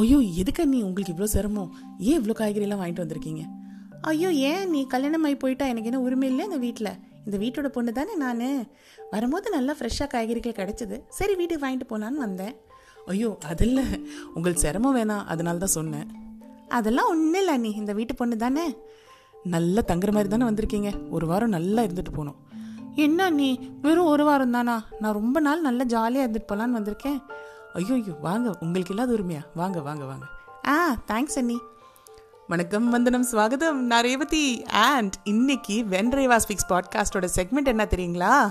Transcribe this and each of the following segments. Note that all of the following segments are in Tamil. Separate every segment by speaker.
Speaker 1: ஐயோ எதுக்கு நீ உங்களுக்கு இவ்வளோ சிரமம். ஏன் இவ்வளோ காய்கறியெல்லாம் வாங்கிட்டு வந்திருக்கீங்க? ஐயோ ஏன் நீ கல்யாணம் ஆகி போயிட்டா? எனக்கு என்ன உரிமை இல்லை இந்த வீட்டில் இந்த வீட்டோட பொண்ணு தானே நான்? வரும்போது நல்லா ஃப்ரெஷ்ஷாக காய்கறிகள் கிடைச்சிது. சரி வீட்டுக்கு வாங்கிட்டு போகலான்னு வந்தேன். ஐயோ அதில் உங்களுக்கு சிரமம் வேணாம். அதனால தான் சொன்னேன். அதெல்லாம் ஒன்றும் இல்லை நீ இந்த வீட்டு பொண்ணு தானே? நல்லா தங்குற மாதிரி தானே வந்திருக்கீங்க. ஒரு வாரம் நல்லா இருந்துட்டு போகணும். என்ன நீ வெறும் ஒரு வாரம் தானா? நான் ரொம்ப நாள் நல்லா ஜாலியாக இருந்துட்டு போகலான்னு வந்திருக்கேன். ஐயோ ஐயோ வாங்க. உங்களுக்கு இல்லாத உரிமையா? வாங்க வாங்க வாங்க. ஆ தேங்க்ஸ் அண்ணி. வணக்கம் வந்தனம் ஸ்வாகதம் நான் ரேவதி அண்ட் இன்னைக்கு வென் ரேவா ஸ்பீக்ஸ் பாட்காஸ்டோட செக்மெண்ட் என்ன தெரியுங்களா?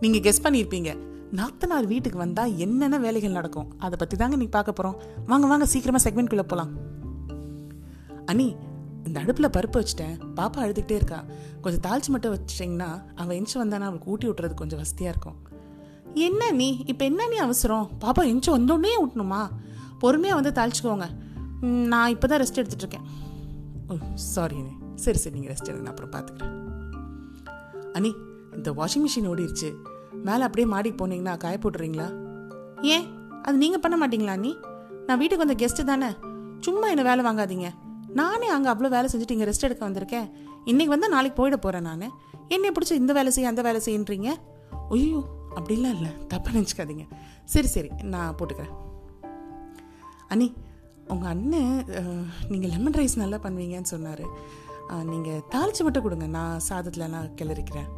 Speaker 1: நீங்கள் கெஸ் பண்ணியிருப்பீங்க. நாத்தனார் வீட்டுக்கு வந்தால் என்னென்ன வேலைகள் நடக்கும்? அதை பற்றி தாங்க நீ பார்க்க போகிறோம் வாங்க வாங்க சீக்கிரமாக செக்மெண்ட்குள்ளே போகலாம் அண்ணி இந்த அடுப்பில் பருப்பு வச்சுட்டேன். பாப்பா அழுதுகிட்டே இருக்கா. கொஞ்சம் தாளிச்சு மட்டும் வச்சிட்டிங்கன்னா அவள் எஞ்சி வந்தானா அவளுக்கு ஊட்டி விட்டுறது கொஞ்சம் வசதியாக இருக்கும். என்ன நீ? இப்போ என்ன நீ அவசரம்? பாப்பா எஞ்சி வந்தோடனே ஊட்டணுமா? பொறுமையாக வந்து தாளிச்சுக்கோங்க. நான் இப்போ தான் ரெஸ்ட் எடுத்துட்டு இருக்கேன். ஓ சாரி அண்ணி. சரி சரி நீங்கள் ரெஸ்ட் எடுங்க நான் அப்புறம் பார்த்துக்கிறேன் அண்ணி இந்த வாஷிங் மிஷின் ஓடிருச்சு. மேலே அப்படியே மாடிக்கு போனீங்கன்னா காய போட்டுறீங்களா? ஏன்? அது நீங்கள் பண்ண மாட்டீங்களா அண்ணி? நான் வீட்டுக்கு வந்த கெஸ்ட்டு தானே. சும்மா என்ன வேலை வாங்காதீங்க. நானே அங்கே அவ்வளோ வேலை செஞ்சுட்டு இங்கே ரெஸ்ட் எடுக்க வந்திருக்கேன். இன்னைக்கு வந்து நாளைக்கு போயிட போகிறேன் நான். என்னை பிடிச்சி இந்த வேலை செய்ய அந்த வேலை செய்யுன்றீங்க? ஐயோ அப்படிலாம் இல்லை. தப்பாக நினச்சிக்காதீங்க. சரி சரி நான் போட்டுக்கிறேன். அண்ணி உங்கள் அண்ணன் நீங்கள் லெமன் ரைஸ் நல்லா பண்ணுவீங்கன்னு சொன்னார். நீங்கள் தாளிச்சு மட்டும் கொடுங்க. நான் சாதத்துலலாம் கிளறிக்கிறேன்.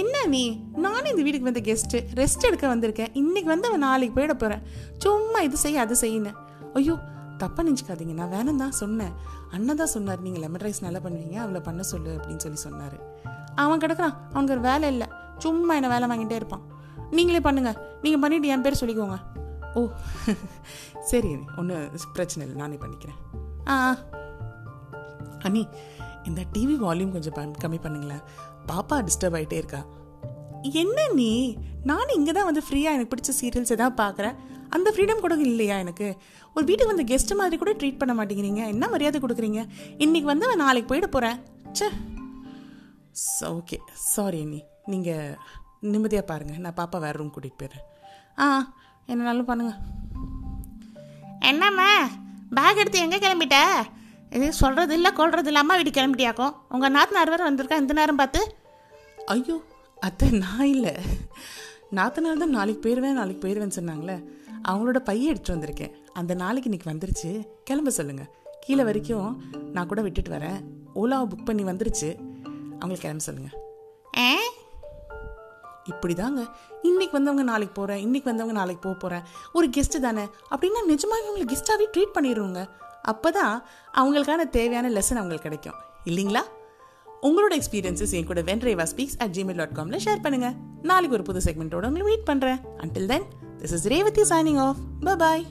Speaker 1: என்ன நீ நானும் இந்த வீட்டுக்கு வந்த கெஸ்ட்டு ரெஸ்ட் எடுக்க வந்திருக்கேன். இன்றைக்கி வந்து அவன் நாளைக்கு போயிட போகிறேன் சும்மா இது செய்ய அது செய்யின்னு ஐயோ தப்பாக நினச்சிக்காதீங்க. நான் வேணும் தான் சொன்னேன். அண்ணன் தான் சொன்னார் நீங்கள் லெமன் ரைஸ் நல்லா பண்ணுவீங்க அவளை பண்ண சொல்லு அப்படின்னு சொல்லி சொன்னார். அவன் கிடக்குறான். அவனுக்கு ஒரு வேலை இல்லை. சும்மா என்ன வேலை வாங்கிட்டே இருப்பான். நீங்களே பண்ணுங்க. நீங்கள் பண்ணிட்டு என் பேர் சொல்லிக்கோங்க. ஓ சரி ஒன்றும் பிரச்சனை இல்லை. நானே பண்ணிக்கிறேன். ஆ. அண்ணி இந்த டிவி வால்யூம் கொஞ்சம் கம்மி பண்ணுங்களேன். பாப்பா டிஸ்டர்ப் ஆகிட்டே இருக்கா. என்ன நீ நானும் இங்கே தான் வந்து ஃப்ரீயாக எனக்கு பிடிச்ச சீரியல்ஸ் எதாவது பார்க்குறேன் அந்த ஃப்ரீடம் கூட இல்லையா எனக்கு? ஒரு வீட்டுக்கு வந்து கெஸ்ட் மாதிரி கூட ட்ரீட் பண்ண மாட்டேங்கிறீங்க. என்ன மரியாதை கொடுக்குறீங்க? இன்னைக்கு வந்து நான் நாளைக்கு போயிட போகிறேன் ச்சே. ஓகே சாரி அண்ணி. நீங்கள் நிம்மதியாக பாருங்கள் நான் பாப்பா வேறு ரூம் கூட்டிகிட்டு போயிடுறேன். ஆ என்னனாலும் பண்ணுங்கள் என்னம்மா? பேக் எடுத்து எங்கே கிளம்பிட்ட? இது சொல்கிறது இல்லை கொள்றது இல்லை அம்மா வீட்டுக்கு கிளம்பிட்டியாக்கும். உங்கள் நாத்தனார் வேறு வந்திருக்கா இந்த நேரம் பார்த்து? ஐயோ அத்தை நான் இல்லை. நாத்தனார் தான் நாளைக்கு போயிடுவேன் நாளைக்கு போயிடுவேன்னு சொன்னாங்களே. அவங்களோட பைய எடுத்துட்டு வந்திருக்கேன். அந்த நாளைக்கு இன்னைக்கு வந்துருச்சு. கிளம்ப சொல்லுங்கள் கீழே வரைக்கும் நான் கூட விட்டுட்டு வரேன். ஓலாவை புக் பண்ணி வந்துருச்சு. அவங்களுக்கு கிளம்ப சொல்லுங்கள் இப்படிதாங்க. இன்னைக்கு வந்தவங்க நாளைக்கு போகிறேன் இன்னைக்கு வந்தவங்க நாளைக்கு போக போகிறேன் ஒரு கெஸ்ட்டு தானே. அப்படின்னா நிஜமாக இவங்களை கெஸ்ட்டாகவே ட்ரீட் பண்ணிடுவோங்க அப்போ தான் அவங்களுக்கான தேவையான லெசன் அவங்களுக்கு கிடைக்கும். இல்லைங்களா? உங்களோட எக்ஸ்பீரியன்ஸஸ் என் கூட வென்ரேவா ஸ்பீக்ஸ் அட் ஜிமெயில் டாட் காமில் ஷேர் பண்ணுங்கள் நாளைக்கு ஒரு புது செக்மெண்ட்டோட உங்களை வெயிட் பண்ணுறேன் until then this is Revathi signing off bye